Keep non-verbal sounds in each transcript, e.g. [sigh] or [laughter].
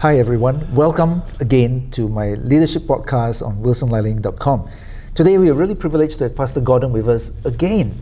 Hi, everyone. Welcome again to my leadership podcast on wilsonliling.com. Today, we are really privileged to have Pastor Gordon with us again.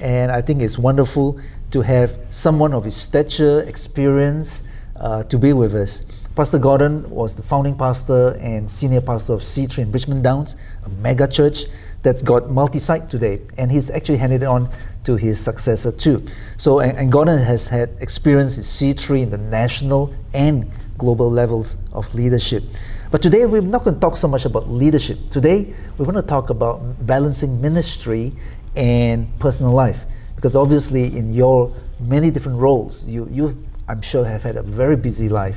And I think it's wonderful to have someone of his stature, experience, uh, to be with us. Pastor Gordon was the founding pastor and senior pastor of C3 in Bridgeman Downs, a mega church that's got multi-site today, and he's actually handed it on to his successor too. So, and, and Gordon has had experience in C3 in the national and global levels of leadership. But today we're not going to talk so much about leadership. Today we're going to talk about balancing ministry and personal life, because obviously in your many different roles, you you I'm sure have had a very busy life.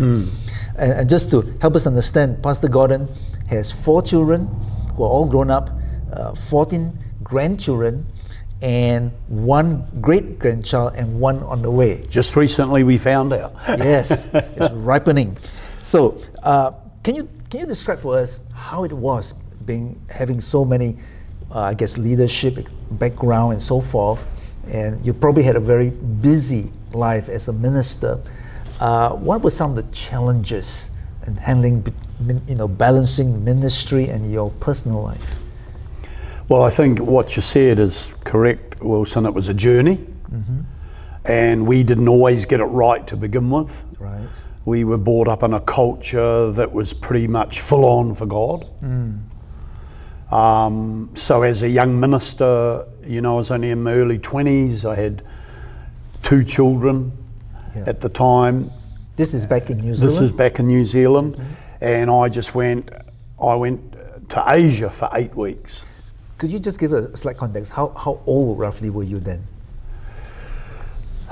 And, and just to help us understand, Pastor Gordon has four children who are all grown up, uh, 14 grandchildren, and one great grandchild and one on the way. Just recently we found out. Yes, [laughs] it's ripening. So, uh, can you can you describe for us how it was being having so many, uh, I guess, leadership background and so forth, and you probably had a very busy life as a minister. Uh, what were some of the challenges in handling, you know, balancing ministry and your personal life? Well, I think what you said is correct, Wilson. It was a journey, mm-hmm. and we didn't always get it right to begin with. Right. We were brought up in a culture that was pretty much full on for God. Mm. Um, so, as a young minister, you know, I was only in my early 20s. I had two children Yeah. at the time. This is back in New Zealand. This is back in New Zealand, mm-hmm. and I just went. I went to Asia for eight weeks. Could you just give a slight context? How, how old roughly were you then?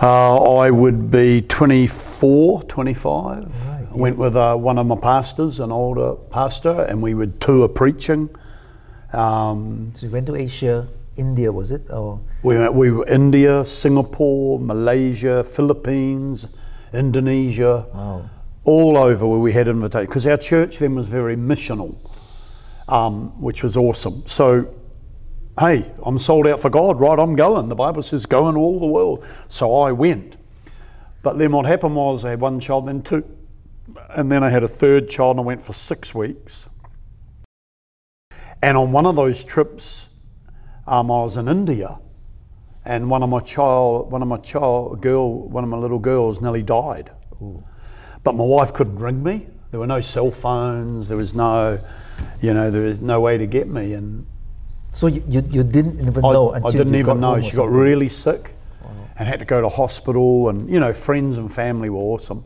Uh, I would be 24, 25. Right, I went with uh, one of my pastors, an older pastor, and we would tour preaching. Um, So you went to Asia, India, was it? Or we, went, we were India, Singapore, Malaysia, Philippines, Indonesia, Wow. all over where we had invitations. Because our church then was very missional, um, which was awesome. So, hey, I'm sold out for God, right? I'm going. The Bible says, go into all the world. So I went. But then what happened was I had one child, then two, and then I had a third child, and I went for six weeks. And on one of those trips, um, I was in India, and one of my child, one of my child girl, one of my little girls nearly died. But my wife couldn't ring me. There were no cell phones. There was no, you know, there was no way to get me. And so you, you, you didn't even I, know I didn't even know. She got really sick and had to go to hospital. And you know, friends and family were awesome.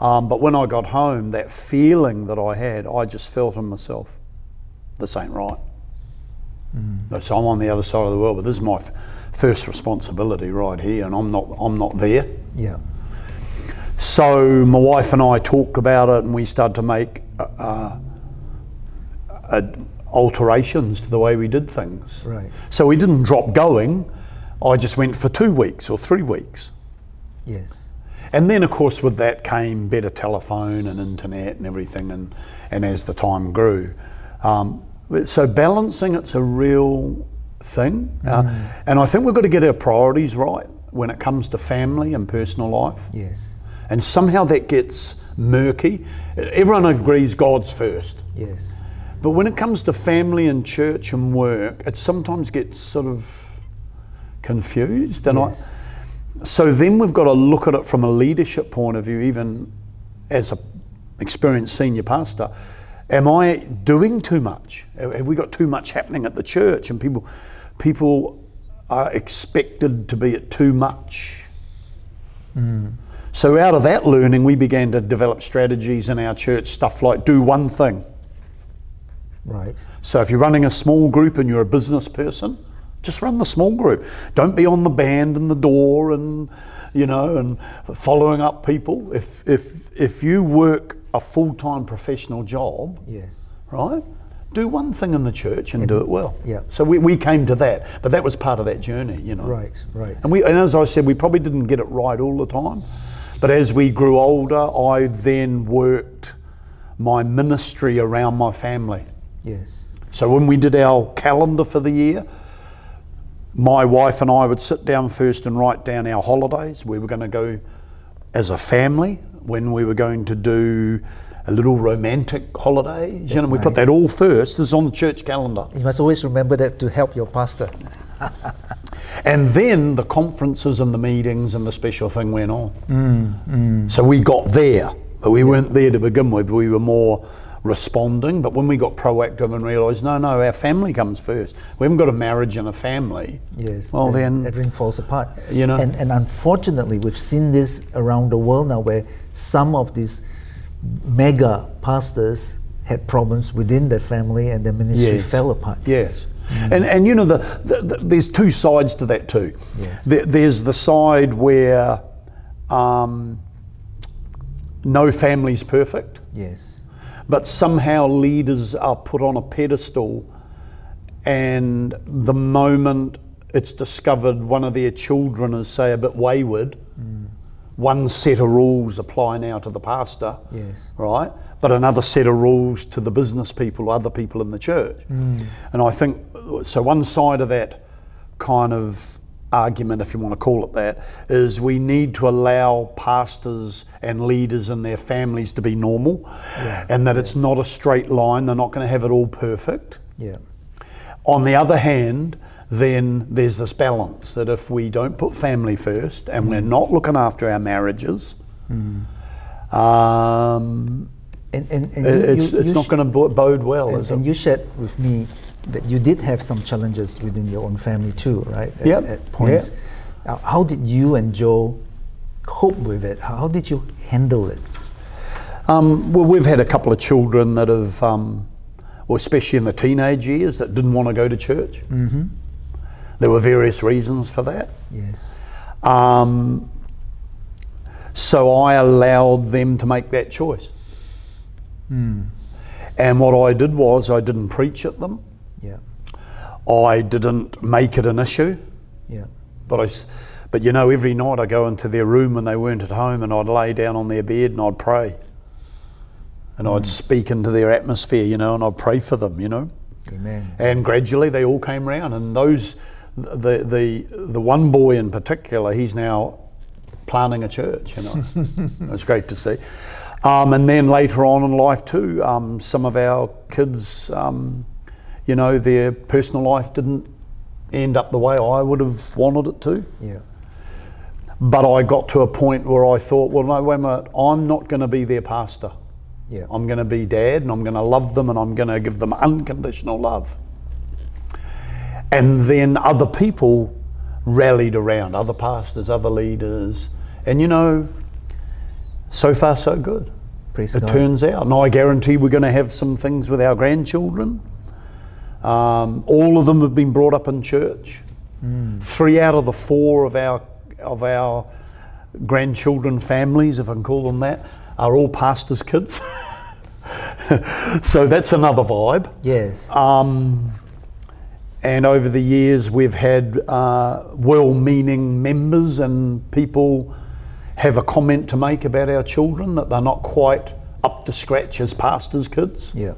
Um, but when I got home, that feeling that I had, I just felt in myself, this ain't right. Mm. So I'm on the other side of the world, but this is my f- first responsibility right here, and I'm not. I'm not there. Yeah. So my wife and I talked about it, and we started to make uh, uh, alterations to the way we did things. Right. So we didn't drop going. I just went for two weeks or three weeks. Yes. And then, of course, with that came better telephone and internet and everything, and, and as the time grew. Um, so balancing it's a real thing. Uh, and I think we've got to get our priorities right when it comes to family and personal life. Yes. And somehow that gets murky. Everyone agrees God's first. Yes. But when it comes to family and church and work, it sometimes gets sort of confused. And Yes. I, so then we've got to look at it from a leadership point of view, even as an experienced senior pastor. Am I doing too much? Have have we got too much happening at the church, and people, people are expected to be at too much? Hmm. So out of that learning, we began to develop strategies in our church, stuff like do one thing. Right. So if you're running a small group and you're a business person, just run the small group. Don't be on the band and the door and you know and following up people. If if if you work a full-time professional job, Yes. right? Do one thing in the church and do it well. yeah. So we, we came to that, but that was part of that journey, you know. Right. Right. And we and as I said, we probably didn't get it right all the time. But as we grew older, I then worked my ministry around my family. Yes. So when we did our calendar for the year, my wife and I would sit down first and write down our holidays. We were going to go as a family, when we were going to do a little romantic holidays. you know, we put that all first. This is on the church calendar. You must always remember that to help your pastor. [laughs] And then the conferences and the meetings and the special thing went on. Mm, mm. So we got there, but we weren't there to begin with. We were more responding. But when we got proactive and realised, no, no, our family comes first. We haven't got a marriage and a family. Yes. Well, then, everything falls apart. you know. And and unfortunately, we've seen this around the world now, where some of these mega pastors had problems within their family, and their ministry Yes. fell apart. Yes. And, and you know, the, the, the, there's two sides to that too. Yes. There, there's the side where um, no family's perfect, Yes. But somehow leaders are put on a pedestal, and the moment it's discovered one of their children is, say, a bit wayward, mm. one set of rules apply now to the pastor Yes. right? But another set of rules to the business people, other people in the church. Mm. And I think so. One side of that kind of argument, if you want to call it that, is we need to allow pastors and leaders and their families to be normal, and that it's not a straight line. They're not going to have it all perfect. Yeah. On the other hand, then there's this balance that if we don't put family first and we're not looking after our marriages, um, And and, and it- you- it's, you- it's you not sh- going to bode well, And, is and you shared with me that you did have some challenges within your own family too, right? At, Yep. at points. How did you and Joe cope with it? How did you handle it? Um, well, we've had a couple of children that have, um, well, especially in the teenage years, that didn't want to go to church. Mm-hmm. There were various reasons for that. Yes. Um, so I allowed them to make that choice. And what I did was I didn't preach at them. I didn't make it an issue. Yeah. But I, but you know, every night I go into their room when they weren't at home, and I'd lay down on their bed and I'd pray, and I'd speak into their atmosphere, you know, and I'd pray for them, you know. Amen. And gradually they all came round, and those, the the the one boy in particular, he's now planning a church. You know, [laughs] it's great to see. Um, and then later on in life too, um, some of our kids, um, you know, their personal life didn't end up the way I would have wanted it to. Yeah. But I got to a point where I thought, well, no, wait a minute, I'm not going to be their pastor. Yeah. I'm going to be dad and I'm going to love them and I'm going to give them unconditional love. And then other people rallied around, other pastors, other leaders. And you know, so far so good. Praise it God. turns out. And I guarantee we're going to have some things with our grandchildren. Um, all of them have been brought up in church. Three out of the four of our of our grandchildren families, if I can call them that, are all pastors' kids. [laughs] so that's another vibe. Yes. Um, and over the years, we've had uh, well meaning members and people have a comment to make about our children that they're not quite up to scratch as pastors' kids. yeah.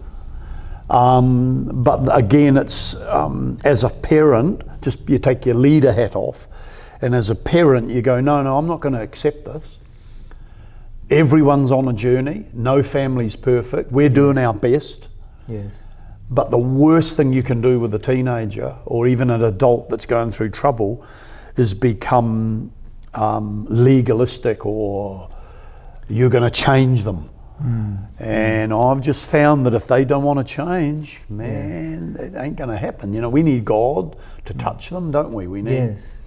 Um, but again, it's um, as a parent, just you take your leader hat off, and as a parent, you go, no, no, I'm not going to accept this. Everyone's on a journey. No family's perfect. We're doing our best. Yes. But the worst thing you can do with a teenager or even an adult that's going through trouble is become um, legalistic or you're going to change them. Mm. And I've just found that if they don't want to change, man, it ain't going to happen. You know, we need God to mm. touch them, don't we? We need. Yes.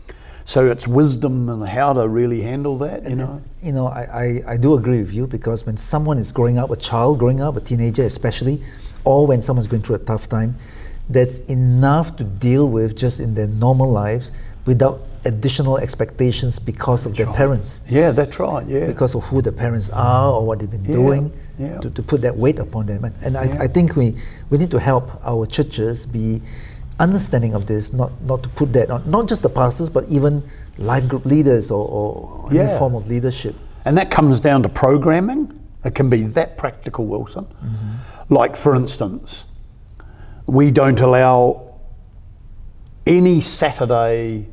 So it's wisdom and how to really handle that, you know. You know, I, I, I do agree with you because when someone is growing up, a child growing up, a teenager especially, or when someone's going through a tough time, that's enough to deal with just in their normal lives without additional expectations because of their parents, Yeah, that's right. Yeah. because of who the parents are or what they've been doing, yeah. To, to put that weight upon them. And, and Yeah. I, I think we, we need to help our churches be understanding of this, not, not to put that on, not just the pastors, but even life group leaders or, or any form of leadership. And that comes down to programming. It can be that practical, Wilson. Mm-hmm. Like, for instance, we don't allow any Saturday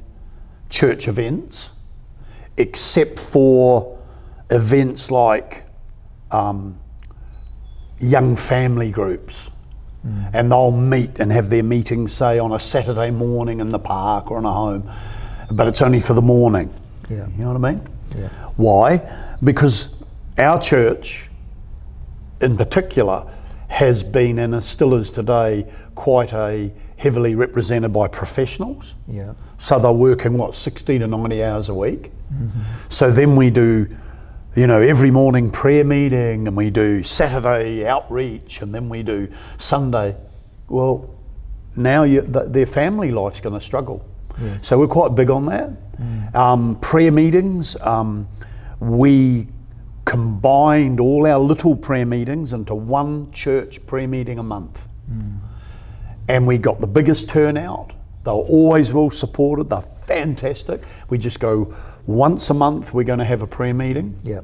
church events except for events like um, young family groups. And they'll meet and have their meetings, say, on a Saturday morning in the park or in a home, but it's only for the morning. Yeah. You know what I mean? Yeah. Why? Because our church, in particular, has been and still is today quite a heavily represented by professionals. Yeah. So they're working what 60 to 90 hours a week. So then we do, you know, every morning prayer meeting, and we do Saturday outreach, and then we do Sunday. Well, now you, th- their family life's going to struggle. So we're quite big on that. Um, prayer meetings. Um, we combined all our little prayer meetings into one church prayer meeting a month and we got the biggest turnout. They were always well supported. They're fantastic. We just go once a month. We're going to have a prayer meeting. Yeah.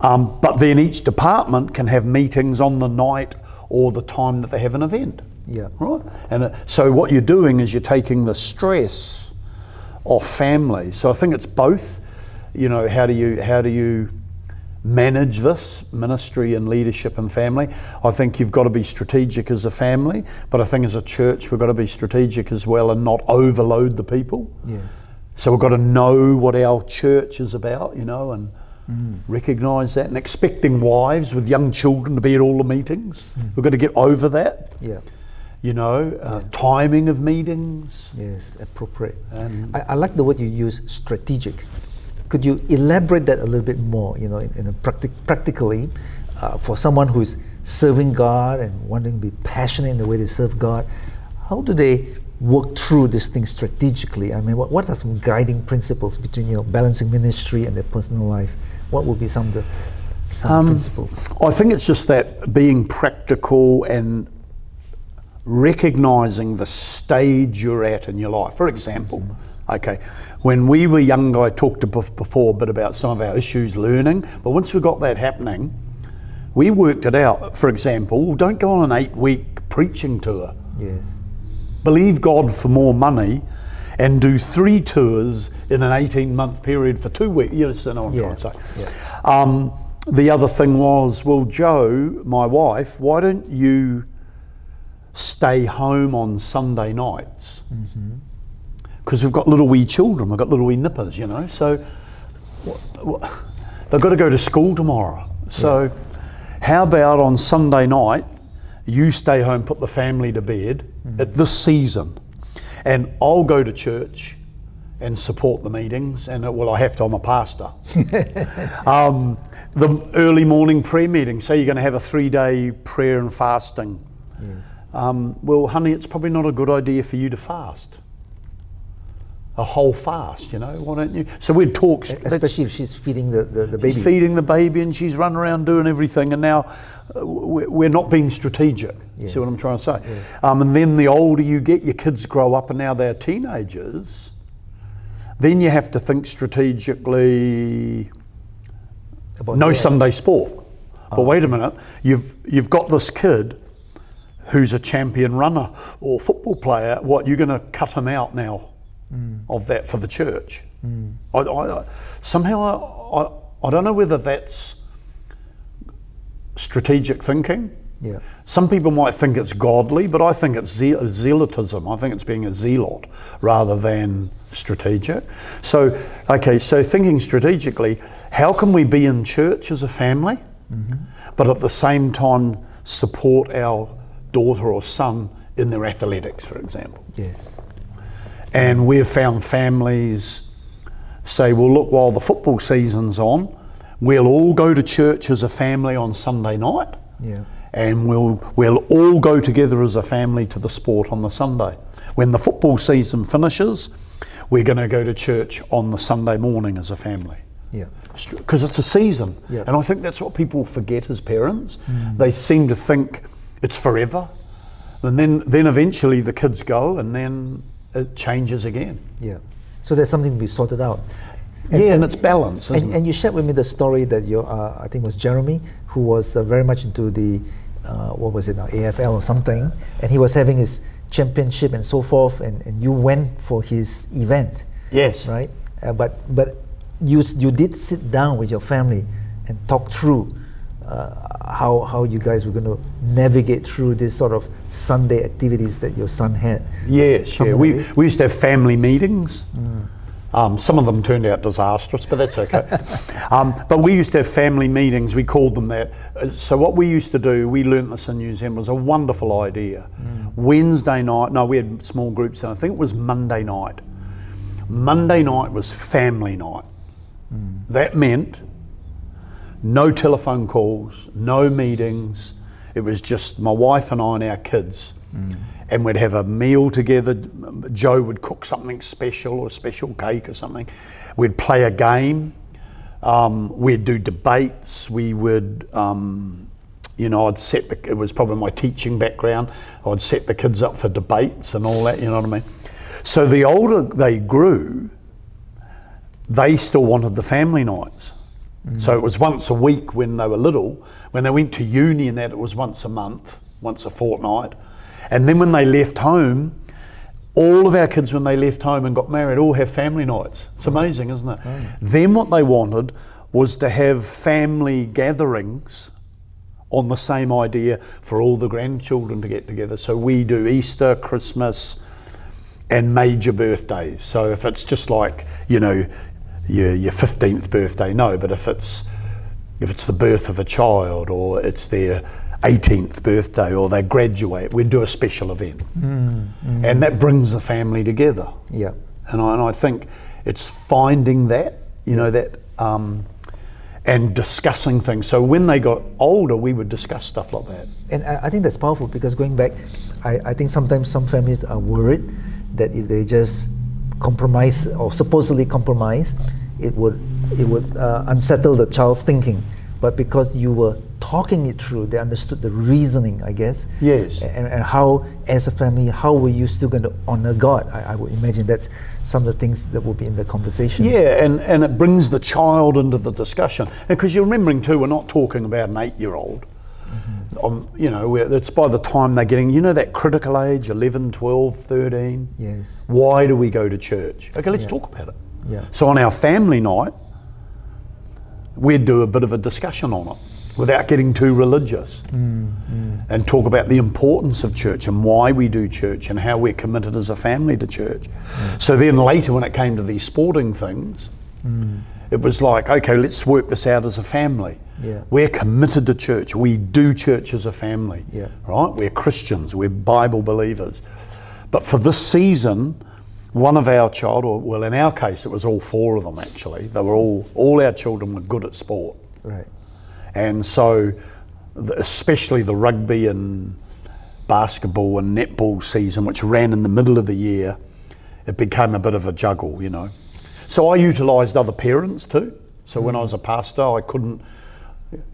Um, but then each department can have meetings on the night or the time that they have an event. Yeah. Right. And uh, so what you're doing is you're taking the stress off families. So I think it's both. You know, how do you how do you manage this ministry and leadership and family? I think you've got to be strategic as a family, but I think as a church we've got to be strategic as well and not overload the people. Yes. So we've got to know what our church is about, you know, and Mm. recognise that. And expecting wives with young children to be at all the meetings, we've got to get over that. Yeah. You know, uh, timing of meetings. Yes. Appropriate. I, I like the word you use, strategic. Could you elaborate that a little bit more? You know, in, in a practic- practically, uh, for someone who is serving God and wanting to be passionate in the way they serve God, how do they work through this thing strategically? I mean, what, what are some guiding principles between you know balancing ministry and their personal life? What would be some of the some principles? I think it's just that being practical and recognizing the stage you're at in your life. For example, okay, when we were young, I talked to before a bit about some of our issues learning, but once we got that happening, we worked it out. For example, don't go on an eight week preaching tour. Yes. Believe God for more money and do three tours in an 18 month period for two weeks. You understand what I'm Yeah, trying to say? Um, the other thing was, well, Joe, my wife, why don't you stay home on Sunday nights? Because we've got little wee children, we've got little wee nippers, you know. So wha- wha- they've got to go to school tomorrow. So how about on Sunday night, you stay home, put the family to bed at this season, and I'll go to church and support the meetings. And uh, well, I have to. I'm a pastor. [laughs] um, the early morning prayer meeting. Say you're going to have a three-day prayer and fasting. Um, well, honey, it's probably not a good idea for you to fast. A whole fast, you know. Why don't you? So we'd talk. Especially if she's feeding the, the, the baby. She's feeding the baby and she's running around doing everything, and now uh, we're not being strategic. See what I'm trying to say? Um, and then the older you get, your kids grow up, and now they're teenagers. Then you have to think strategically. About No Sunday sport. But wait a minute, you've you've got this kid who's a champion runner or football player. What you're going to cut him out now Mm. of that for the church? Mm. I, I, I- somehow I, I I don't know whether that's strategic thinking. Yeah. Some people might think it's godly, but I think it's ze- zealotism. I think it's being a zealot rather than strategic. So, okay, so thinking strategically, how can we be in church as a family, mm-hmm. but at the same time support our daughter or son in their athletics, for example? Yes. And we've found families say, well, look, while the football season's on, we'll all go to church as a family on Sunday night Yeah. and we'll, we'll all go together as a family to the sport on the Sunday. When the football season finishes, we're going to go to church on the Sunday morning as a family. Yeah. Because it's a season. Yeah. And I think that's what people forget as parents. Mm. They seem to think it's forever. And then, then eventually the kids go and then it changes again. Yeah. So there's something to be sorted out. yeah, and it's balance, And, it? and you shared with me the story that your, uh, I think it was Jeremy, who was uh, very much into the, uh, what was it now, AFL or something, and he was having his championship and so forth, and, and you went for his event, Yes. right? Uh, but but you you did sit down with your family and talk through uh, how how you guys were going to navigate through this sort of Sunday activities that your son had. Yes, yeah. Like We, this? we used to have family meetings. Um, some of them turned out disastrous, but that's okay. [laughs] um, but we used to have family meetings. We called them that. Uh, So what we used to do, we learnt this in New Zealand, was a wonderful idea. Wednesday night, no, we had small groups, and I think it was Monday night. Monday night was family night. That meant no telephone calls, no meetings. It was just my wife and I and our kids. And we'd have a meal together. Joe would cook something special or a special cake or something. We'd play a game. Um, we'd do debates. We would, um, you know, I'd set the, it was probably my teaching background. I'd set the kids up for debates and all that, you know what I mean? So the older they grew, they still wanted the family nights. So it was once a week when they were little. When they went to uni and that, it was once a month, once a fortnight. And then when they left home, all of our kids, when they left home and got married, all have family nights. It's amazing, isn't it? Then what they wanted was to have family gatherings on the same idea for all the grandchildren to get together. So we do Easter, Christmas, and major birthdays. So if it's just like you know your your fifteenth birthday, no. But if it's if it's the birth of a child or it's their 18th birthday or they graduate, we'd do a special event, and that brings the family together. Yeah. And I, and I think it's finding that, you know, that um, and discussing things. So when they got older, we would discuss stuff like that. And I, I think that's powerful because going back, I, I think sometimes some families are worried that if they just compromise or supposedly compromise, it would it would uh, unsettle the child's thinking. But because you were talking it through, they understood the reasoning, I guess. Yes. And, and how, as a family, how were you still going to honor God? I, I would imagine that's some of the things that will be in the conversation. Yeah, and, and it brings the child into the discussion. Because you're remembering too, we're not talking about an eight year old. Um, you know, it's by the time they're getting, you know, that critical age 11, 12, 13. Yes. Why do we go to church? Okay, let's Yeah. talk about it. Yeah. So on our family night, we'd do a bit of a discussion on it without getting too religious and talk about the importance of church and why we do church and how we're committed as a family to church. So then later, when it came to these sporting things, it was like, okay, let's work this out as a family. Yeah. We're committed to church. We do church as a family. Yeah. Right? We're Christians. We're Bible believers. But for this season, one of our child, or well, in our case, it was all four of them actually. They were all all our children were good at sport, Right. and so especially the rugby and basketball and netball season, which ran in the middle of the year, it became a bit of a juggle, you know. So I utilised other parents too. So when I was a pastor, I couldn't.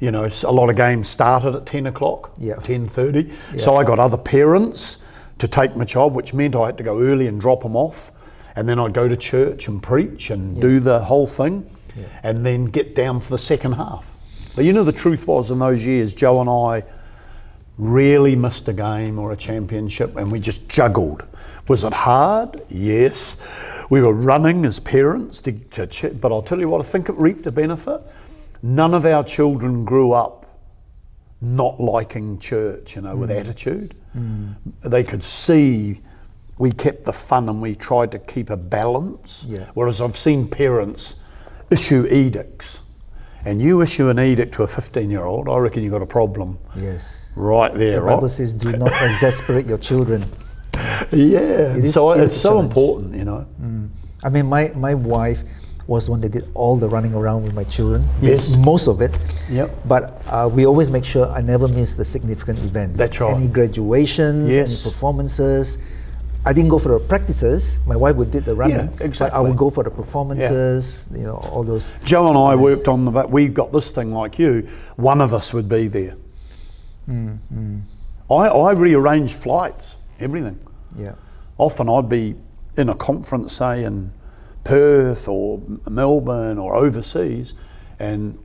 You know, a lot of games started at ten o'clock, Yeah. ten thirty. So I got other parents to take my child, which meant I had to go early and drop them off, and then I'd go to church and preach and do the whole thing, and then get down for the second half. But you know, the truth was in those years, Joe and I really missed a game or a championship, and we just juggled. Was it hard? Yes. We were running as parents, to, to, ch- but I'll tell you what, I think it reaped a benefit. None of our children grew up not liking church, you know, with mm. attitude. Mm. They could see we kept the fun and we tried to keep a balance. Yeah. Whereas I've seen parents issue edicts, and you issue an edict to a 15 year old, I reckon you've got a problem Yes. right there, The right? Bible says, "Do not exasperate your children." [laughs] Yeah, is- so it is so challenge. important, you know. I mean, my, my wife was the one that did all the running around with my children. Yes. Most of it. Yep. But uh, we always make sure I never miss the significant events. That's right. Any graduations, Yes. any performances. I didn't go for the practices. My wife would did the running. But I would go for the performances, Yeah. you know, all those. Joe and I worked on the, but we got this thing like you, one of us would be there. Hmm. I, I rearranged flights, everything. Yeah. Often I'd be in a conference, say in Perth or Melbourne or overseas, and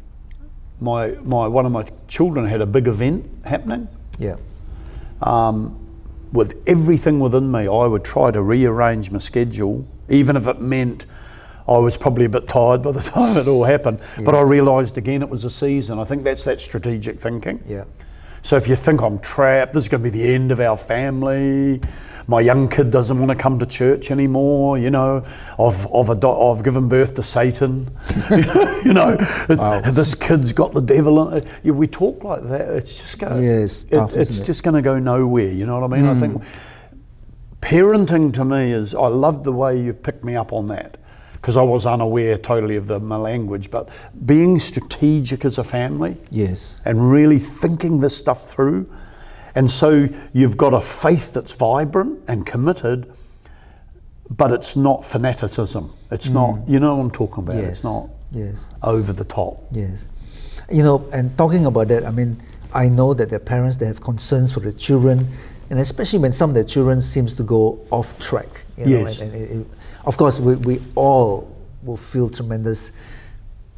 my, my one of my children had a big event happening. Yeah. um, with everything within me, I would try to rearrange my schedule, even if it meant I was probably a bit tired by the [laughs] time it all happened. But I realised again it was a season. I think that's that strategic thinking. Yeah. So if you think I'm trapped, this is going to be the end of our family. My young kid doesn't want to come to church anymore. You know, I've I've, ado- I've given birth to Satan. [laughs] you know, it's, Wow. this kid's got the devil. In it. Yeah, we talk like that. It's just going. Yes, tough, it's it? just going to go nowhere. You know what I mean? I hmm. think parenting to me is. I love the way you picked me up on that because I was unaware totally of the my language. But being strategic as a family Yes. and really thinking this stuff through. And so you've got a faith that's vibrant and committed, but it's not fanaticism. It's not, you know what I'm talking about. Mm. Yes. It's not Yes. over the top. Yes. You know, and talking about that, I mean, I know that there are parents that have concerns for their children, and especially when some of their children seems to go off track. You know, Yes. and, and it, it- of course, we, we all will feel tremendous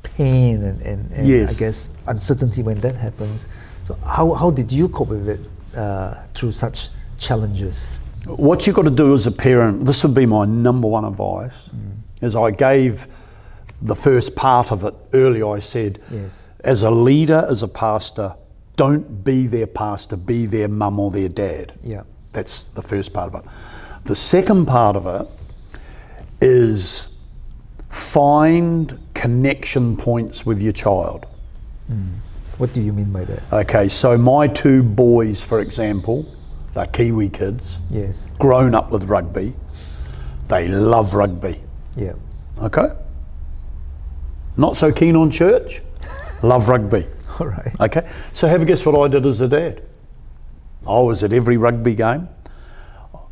pain and, and, and Yes. I guess uncertainty when that happens. So, how, how did you cope with it uh, through such challenges? What you've got to do as a parent, this would be my number one advice, is I gave the first part of it earlier. I said, Yes. as a leader, as a pastor, don't be their pastor, be their mum or their dad. Yeah. That's the first part of it. The second part of it is find connection points with your child. What do you mean by that? Okay, so my two boys, for example, they're Kiwi kids, Yes. grown up with rugby. They love rugby. Yeah. Okay? Not so keen on church, [laughs] love rugby. All right. Okay, so have a guess what I did as a dad? I was at every rugby game.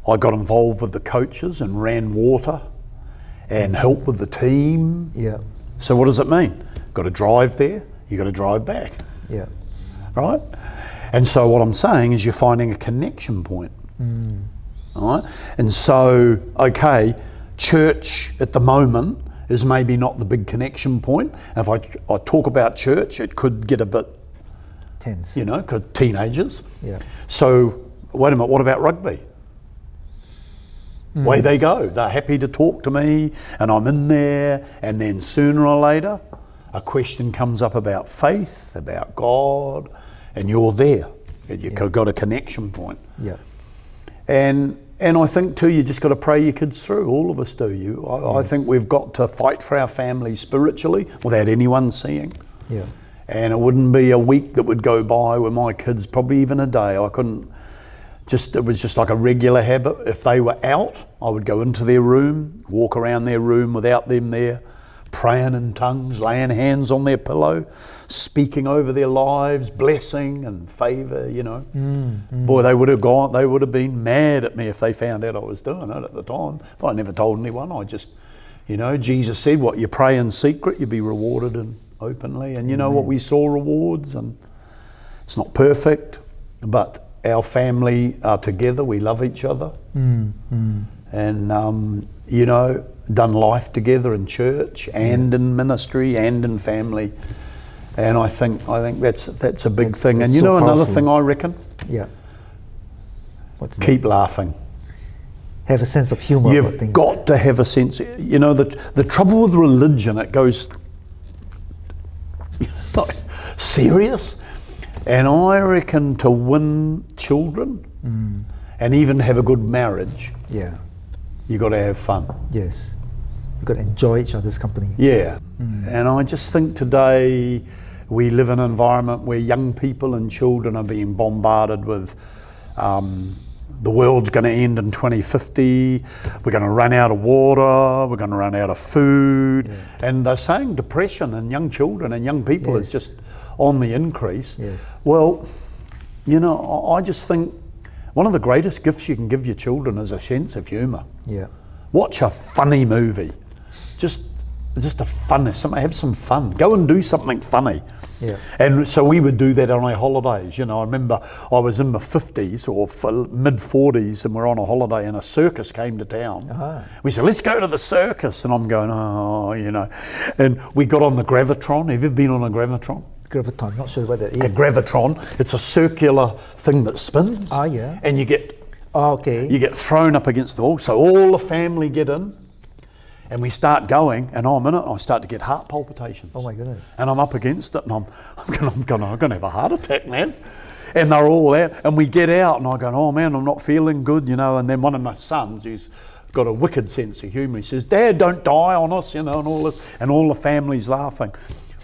I got involved with the coaches and ran water and helped with the team. Yeah. So what does it mean? Got to drive there, you got to drive back, Yeah. right? And so what I'm saying is you're finding a connection point. Hmm. All right? And so, okay, church at the moment is maybe not the big connection point. And if I, I talk about church, it could get a bit Tense. you know, because teenagers. Yeah. So, wait a minute, what about rugby? Way hmm. they go. They're happy to talk to me, and I'm in there, and then sooner or later, a question comes up about faith, about God, and you're there. You've got a connection point. Yeah. And and I think too, you just got to pray your kids through. All of us do. You, I, I think we've got to fight for our families spiritually without anyone seeing. Yeah. And it wouldn't be a week that would go by with my kids, probably even a day. I couldn't. Just it was just like a regular habit. If they were out, I would go into their room, walk around their room without them there, praying in tongues, laying hands on their pillow, speaking over their lives, blessing and favour. You know, mm, mm. boy, they would have gone. They would have been mad at me if they found out I was doing it at the time. But I never told anyone. I just, you know, Jesus said, "What you pray in secret, you'll be rewarded in openly." And you know what? We saw rewards, and it's not perfect, but our family are together. We love each other, mm, and um, you know, done life together in church and in ministry and in family. And I think I think that's that's a big That's- thing. that's And you so know another thing I reckon: Yeah. What's that? keep laughing. Have a sense of humor You've got to have a sense. You know, the, the trouble with religion, it goes like, [laughs] serious. And I reckon to win children mm. and even have a good marriage, yeah. You got to have fun. Yes. You've got to enjoy each other's company. Yeah. And I just think today we live in an environment where young people and children are being bombarded with um, the world's going to end in 2050, we're going to run out of water, we're going to run out of food. And they're saying depression in young children and young people is just on the increase. Yes. Well, you know, I just think one of the greatest gifts you can give your children is a sense of humour. Yeah. Watch a funny movie. Just just a fun some have some fun. Go and do something funny. Yeah. And so we would do that on our holidays. You know, I remember I was in my 50s or mid 40s and we're on a holiday and a circus came to town. Ah. We said, let's go to the circus. And I'm going, oh, you know. And we got on the Gravitron. Have you ever been on a Gravitron? Graviton, not sure what that A. Gravitron, it's a circular thing that spins. Ah, yeah. And you get Oh, okay. you get thrown up against the wall. So all the family get in, And we start going, and I'm in it, I start to get heart palpitations. Oh my goodness. And I'm up against it, and I'm, I'm [laughs] going, I'm gonna, I'm going to have a heart attack, man. And they're all out, and we get out, and I go, oh man, I'm not feeling good, you know. And then one of my sons, who's got a wicked sense of humour, he says, Dad, don't die on us, you know, and all this, and all the family's laughing.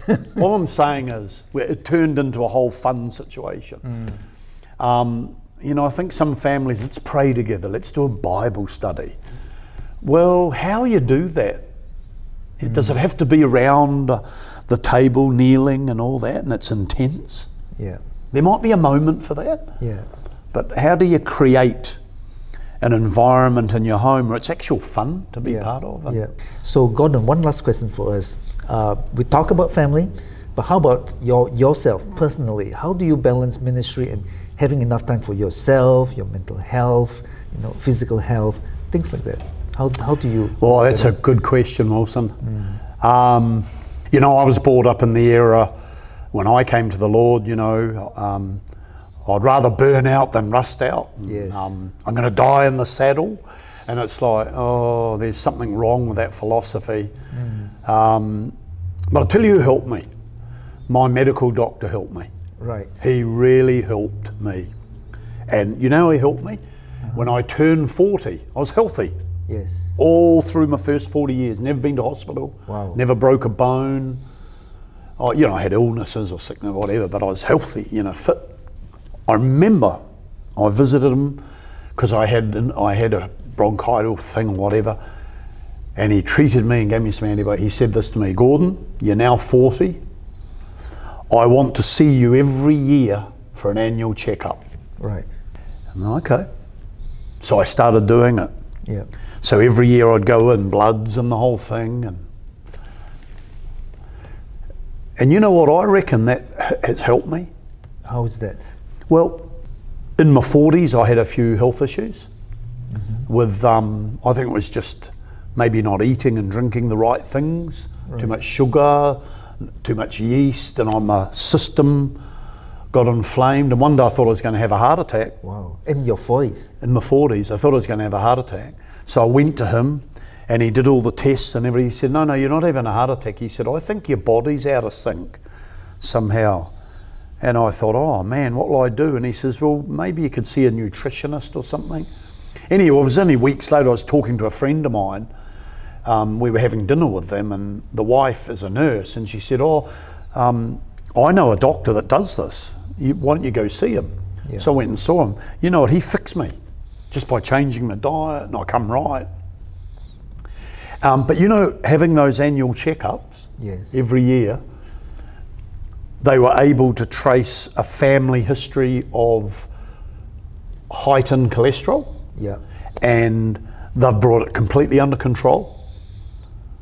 [laughs] all I'm saying is, it turned into a whole fun situation. Um, you know, I think some families, let's pray together, let's do a Bible study. Well, how you do that? It- Does it have to be around the table, kneeling and all that, and it's intense? Yeah. There might be a moment for that, Yeah. but how do you create an environment in your home where it's actual fun to be yeah. part of? Yeah. So, Gordon, one last question for us. Uh, we talk about family, but how about your yourself personally? How do you balance ministry and having enough time for yourself, your mental health, you know, physical health, things like that? How, how do you? Well, that's a good question, Wilson. Um, you know, I was brought up in the era when I came to the Lord, you know, um, I'd rather burn out than rust out. Yes. Um, I'm going to die in the saddle. And it's like, oh, there's something wrong with that philosophy. Um, but I'll tell you who helped me. My medical doctor helped me. Right. He really helped me. And you know, he helped me? When I turned 40, I was healthy Yes. all through my first 40 years. Never been to hospital. Wow. Never broke a bone. Oh, you know, I had illnesses or sickness or whatever, but I was healthy, you know, fit. I remember I visited him because I had an- I had a bronchitis thing or whatever, and he treated me and gave me some antibiotics. He said this to me, Gordon, you're now 40. I want to see you every year for an annual checkup. Right. I'm like, okay. So I started doing it. Yeah. So every year I'd go in, bloods and the whole thing, and and you know what? I reckon that has helped me. How's that? Well, in my forties, I had a few health issues with. Um, I think it was just maybe not eating and drinking the right things, too much sugar, too much yeast, and on my system got inflamed. And one day I thought I was going to have a heart attack. Wow. In your voice. in my 40s. I thought I was going to have a heart attack. So I went to him and he did all the tests and everything. He said, No, no, you're not having a heart attack. He said, I think your body's out of sync somehow. And I thought, Oh man, what will I do? And he says, Well, maybe you could see a nutritionist or something. Anyway, it was only weeks later, I was talking to a friend of mine. Um, we were having dinner with them, and the wife is a nurse, and she said, "Oh, um, I know a doctor that does this. You, why don't you go see him?" Yeah. So I went and saw him. You know what? He fixed me just by changing my diet, and I come right. Um, but you know, having those annual checkups Yes. every year, they were able to trace a family history of heightened cholesterol Yeah. and they've brought it completely under control.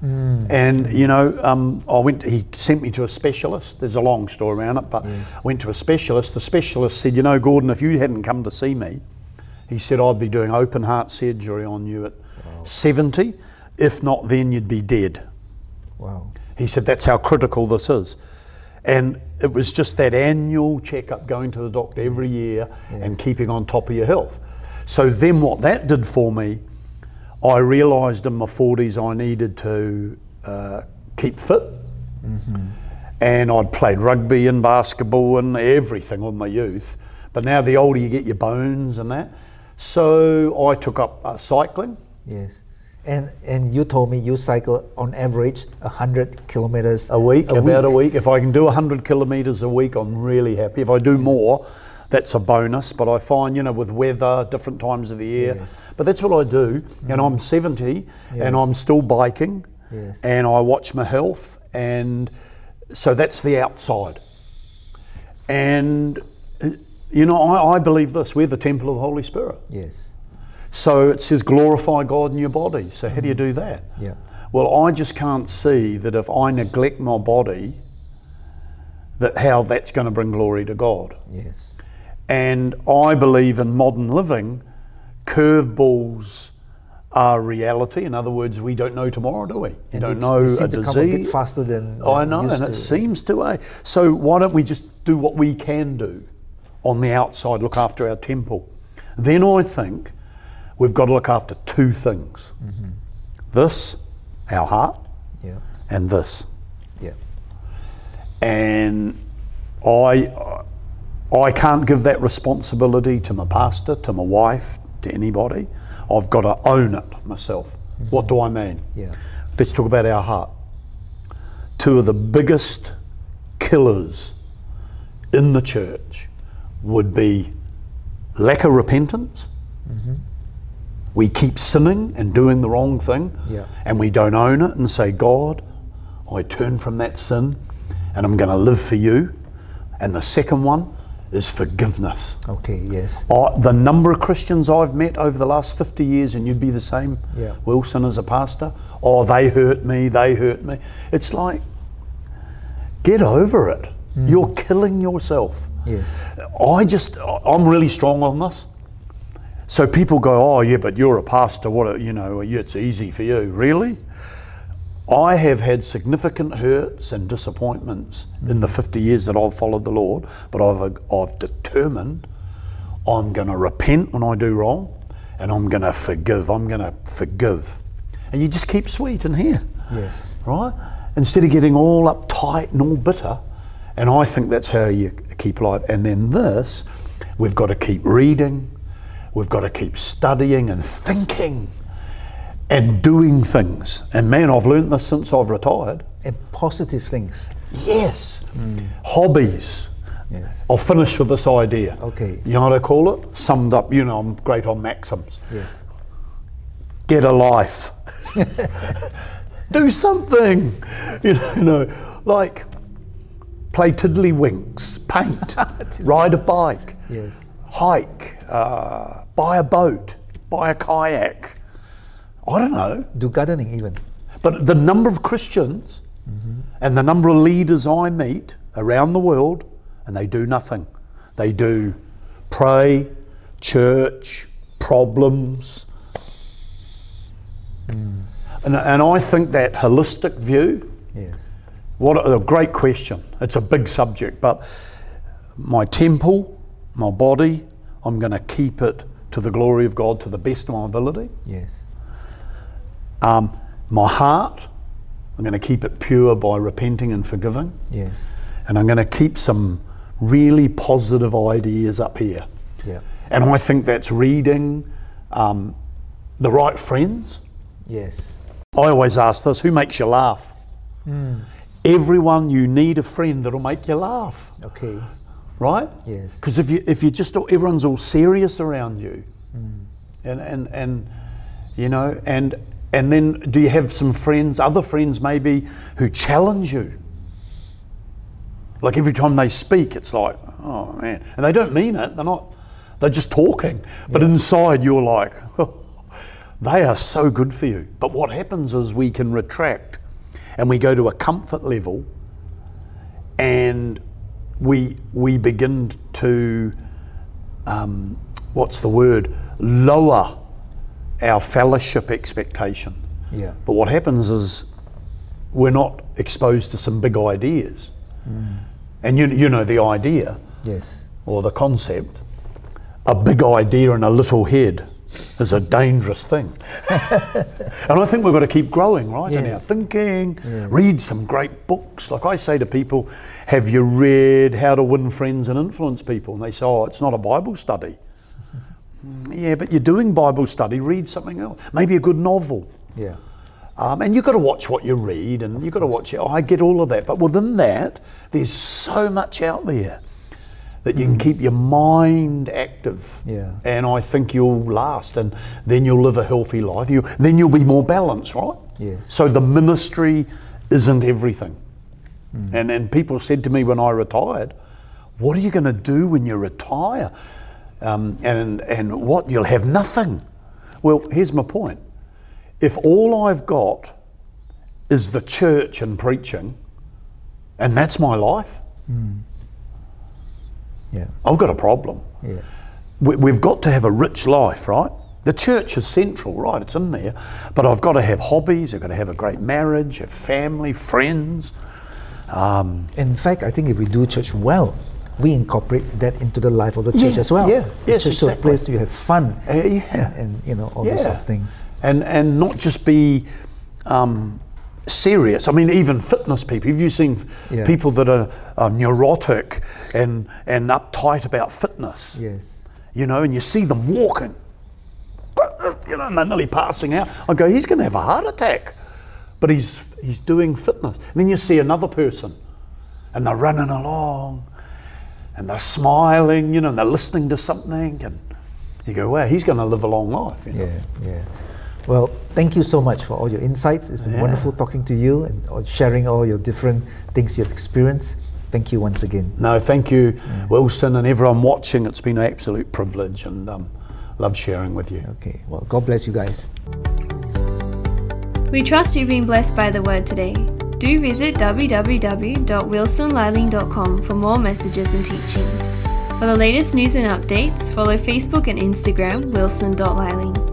And you know, um, I went. He sent me to a specialist. There's a long story around it, but I went to a specialist. The specialist said, "You know, Gordon, if you hadn't come to see me, he said I'd be doing open heart surgery on you at 70. If not, then you'd be dead." Wow. He said that's how critical this is. And it was just that annual checkup, going to the doctor every year and keeping on top of your health. So then what that did for me, I realised in my 40s I needed to uh, keep fit. And I'd played rugby and basketball and everything in my youth. But now the older you get, your bones and that. So I took up uh, cycling. Yes. And and you told me you cycle on average hundred kilometers a week, about a week. If I can do 100 kilometres a week, I'm really happy. If I do more, that's a bonus. But I find, you know, with weather, different times of the year. Yes. But that's what I do. And I'm 70 Yes. and I'm still biking Yes. and I watch my health. And so that's the outside. And, uh, you know, I, I believe this we're the temple of the Holy Spirit. Yes. So it says glorify God in your body. So how do you do that? Yeah. Well, I just can't see that if I neglect my body, that how that's going to bring glory to God. Yes. And I believe in modern living, curveballs are reality. In other words, we don't know tomorrow, do we? You And don't know a come a bit disease. faster than, I know, and it to. seems to. Eh? So why don't we just do what we can do on the outside, look after our temple? Then I think we've got to look after two things: Mm-hmm. this our heart, Yeah. and this. Yeah. and I I can't give that responsibility to my pastor, to my wife, to anybody. I've got to own it myself. What do I mean? Yeah. Let's talk about our heart. Two of the biggest killers in the church would be lack of repentance. Mm-hmm. We keep sinning and doing the wrong thing, Yeah. and we don't own it and say, God, I turn from that sin and I'm going to live for you. And the second one is forgiveness. Okay. Yes. I, the number of Christians I've met over the last 50 years, and you'd be the same, Yeah. Wilson, as a pastor. Oh, they hurt me, they hurt me. It's like, get over it. Hmm. You're killing yourself. Yes. I just, I'm really strong on this. So people go, oh, yeah, but you're a pastor. What, a, you know, it's easy for you. Really? I have had significant hurts and disappointments in the 50 years that I've followed the Lord, but I've, I've determined I'm going to repent when I do wrong and I'm going to forgive. I'm going to forgive. And you just keep sweet in here Yes. right? Instead of getting all uptight and all bitter. And I think that's how you keep alive. And then this, we've got to keep reading, we've got to keep studying and thinking and doing things. And man, I've learned this since I've retired. And positive things. Yes. Hobbies. Yes. I'll finish with this idea. Okay. You know what I call it? Summed up, you know, I'm great on maxims. Yes. get a life. [laughs] Do something. You [laughs] know, you know, like play tiddlywinks, paint, [laughs] ride a bike, Yes. hike, uh, buy a boat, buy a kayak. I don't know. Do gardening even. But the number of Christians and the number of leaders I meet around the world, and they do nothing. They do pray, church, problems. And, and I think that holistic view, Yes. what a, a great question. It's a big subject, but my temple, my body, I'm going to keep it to the glory of God to the best of my ability. Yes. Um, my heart, I'm going to keep it pure by repenting and forgiving. Yes. And I'm going to keep some really positive ideas up here. Yeah. And I think that's reading um, the right friends. Yes. I always ask this who makes you laugh? Everyone, you need a friend that'll make you laugh, Okay. right? Yes. Because if you if you just everyone's all serious around you, and and and you know, and and then do you have some friends, other friends maybe, who challenge you? Like every time they speak, it's like, oh man, and they don't mean it. They're not. They're just talking, but inside you're like, [laughs] they are so good for you. But what happens is we can retract, and we go to a comfort level, and we we begin to um, what's the word lower our fellowship expectation. Yeah. But what happens is we're not exposed to some big ideas, mm. and you you know the idea Yes. or the concept. A big idea in a little head is a dangerous thing. [laughs] and I think we've got to keep growing, right? In our Yes. thinking, read some great books. Like I say to people, have you read How to Win Friends and Influence People? And they say, oh, it's not a Bible study. Yeah, but you're doing Bible study, read something else. Maybe a good novel. Yeah. Um, and you've got to watch what you read and you've got to watch it. Oh, I get all of that. But within that, there's so much out there that you can keep your mind active. Yeah. And I think you'll last and then you'll live a healthy life. You, then you'll be more balanced, right? Yes. So the ministry isn't everything. And, and people said to me when I retired, what are you going to do when you retire? Um, and, and what? You'll have nothing. Well, here's my point. If all I've got is the church and preaching, and that's my life, Yeah. I've got a problem. Yeah. We- We've got to have a rich life, right? The church is central, right? It's in there. But I've got to have hobbies, I've got to have a great marriage, have family, friends. Um, In fact, I think if we do church well, we incorporate that into the life of the church Yeah, as well. yeah, yes, church is a exactly. place you have fun Uh, yeah. and, and you know all those sort of things. And, and not just be um, serious. I mean, even fitness people. Have you seen Yeah. people that are, are neurotic and, and uptight about fitness? Yes. You know, and you see them walking, [laughs] you know, and they're nearly passing out. I go, he's going to have a heart attack. But he's, he's doing fitness. And then you see another person, and they're running along, and they're smiling, you know, and they're listening to something. And you go, wow, he's going to live a long life. You know? Yeah, yeah. Well, thank you so much for all your insights. It's been Yeah. wonderful talking to you and uh, sharing all your different things you've experienced. Thank you once again. No, thank you, Wilson, and everyone watching. It's been an absolute privilege, and um, love sharing with you. Okay. Well, God bless you guys. We trust you've been blessed by the word today. Do visit www.wilsonliling.com for more messages and teachings. For the latest news and updates, follow Facebook and Instagram wilson.liling.